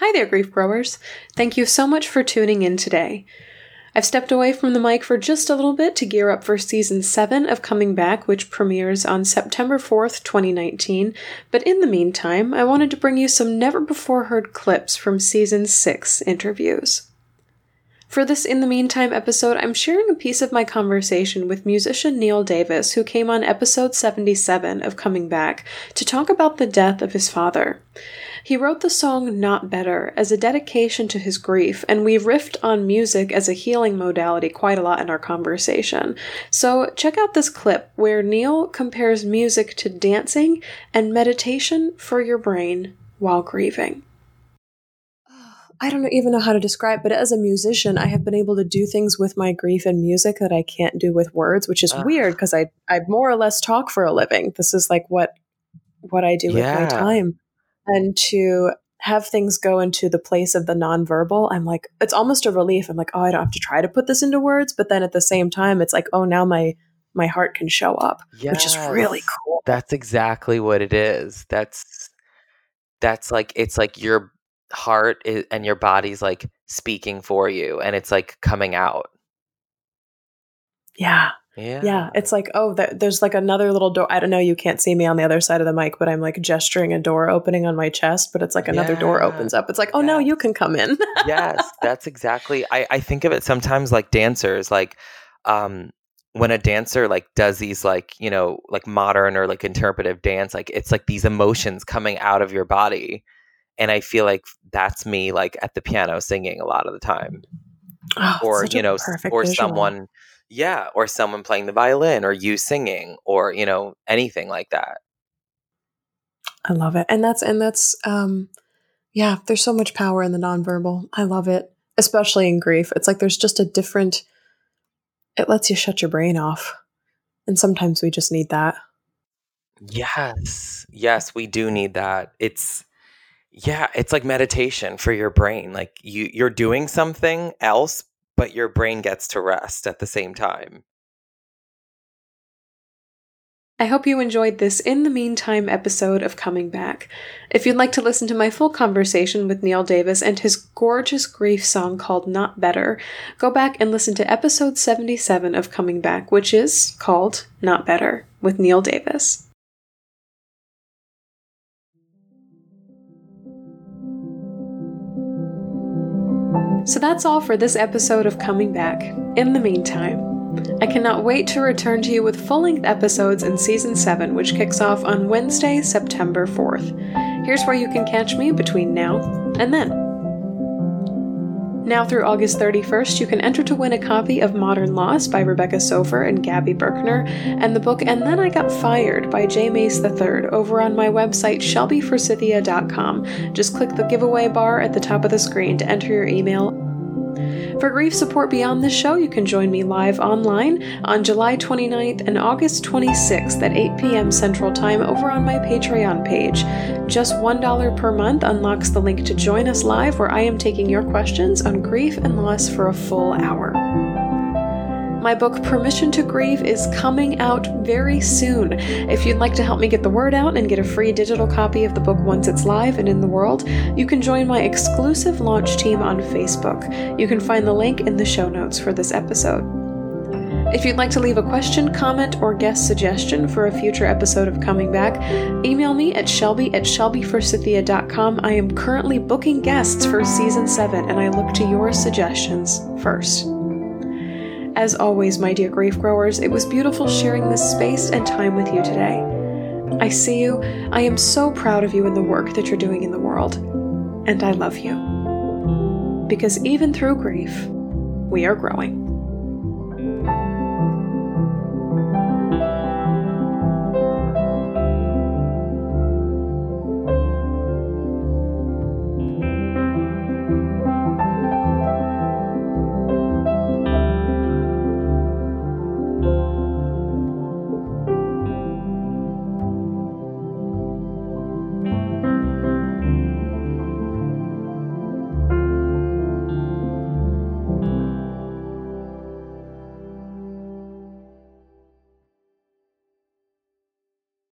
Hi there, grief growers. Thank you so much for tuning in today. I've stepped away from the mic for just a little bit to gear up for season 7 of Coming Back, which premieres on September 4th, 2019. But in the meantime, I wanted to bring you some never before heard clips from season 6 interviews. For this In the Meantime episode, I'm sharing a piece of my conversation with musician Neil Davis, who came on episode 77 of Coming Back to talk about the death of his father. He wrote the song Not Better as a dedication to his grief, and we riffed on music as a healing modality quite a lot in our conversation. So check out this clip where Neil compares music to dancing and meditation for your brain while grieving. I don't even know how to describe, but as a musician, I have been able to do things with my grief and music that I can't do with words, which is uh. weird because I I more or less talk for a living. This is like what what I do yeah. with my time, and to have things go into the place of the nonverbal, I'm like it's almost a relief. I'm like, oh, I don't have to try to put this into words, but then at the same time, it's like, oh, now my my heart can show up, yes. which is really cool. That's exactly what it is. That's that's like it's like your heart is, and your body's like speaking for you and it's like coming out. Yeah. Yeah. Yeah. It's like, oh, th- there's like another little door. I don't know. You can't see me on the other side of the mic, but I'm like gesturing a door opening on my chest, but it's like another yeah. door opens up. It's like, oh, no, you can come in. yes. That's exactly. I, I think of it sometimes like dancers, like, um, when a dancer like does these like you know like modern or like interpretive dance like it's like these emotions coming out of your body and i feel like that's me like at the piano singing a lot of the time. Oh, or you know or visual. someone yeah or someone playing the violin or you singing or you know anything like that. I love it and that's and that's um yeah there's so much power in the nonverbal. I love it especially in grief. It's like there's just a different it lets you shut your brain off and sometimes we just need that. Yes yes we do need that. It's yeah, it's like meditation for your brain. Like you you're doing something else, but your brain gets to rest at the same time. I hope you enjoyed this in the meantime episode of Coming Back. If you'd like to listen to my full conversation with Neil Davis and his gorgeous grief song called Not Better, go back and listen to episode 77 of Coming Back, which is called Not Better with Neil Davis. So that's all for this episode of Coming Back. In the meantime, I cannot wait to return to you with full length episodes in Season 7, which kicks off on Wednesday, September 4th. Here's where you can catch me between now and then. Now through August 31st, you can enter to win a copy of Modern Loss by Rebecca Soffer and Gabby Birkner, and the book And Then I Got Fired by J. Mace III over on my website, shelbyforsythia.com. Just click the giveaway bar at the top of the screen to enter your email for grief support beyond this show, you can join me live online on July 29th and August 26th at 8 p.m. Central Time over on my Patreon page. Just $1 per month unlocks the link to join us live, where I am taking your questions on grief and loss for a full hour. My book, Permission to Grieve, is coming out very soon. If you'd like to help me get the word out and get a free digital copy of the book once it's live and in the world, you can join my exclusive launch team on Facebook. You can find the link in the show notes for this episode. If you'd like to leave a question, comment, or guest suggestion for a future episode of Coming Back, email me at shelby at shelbyforsythia.com. I am currently booking guests for season 7, and I look to your suggestions first. As always, my dear grief growers, it was beautiful sharing this space and time with you today. I see you. I am so proud of you and the work that you're doing in the world. And I love you. Because even through grief, we are growing.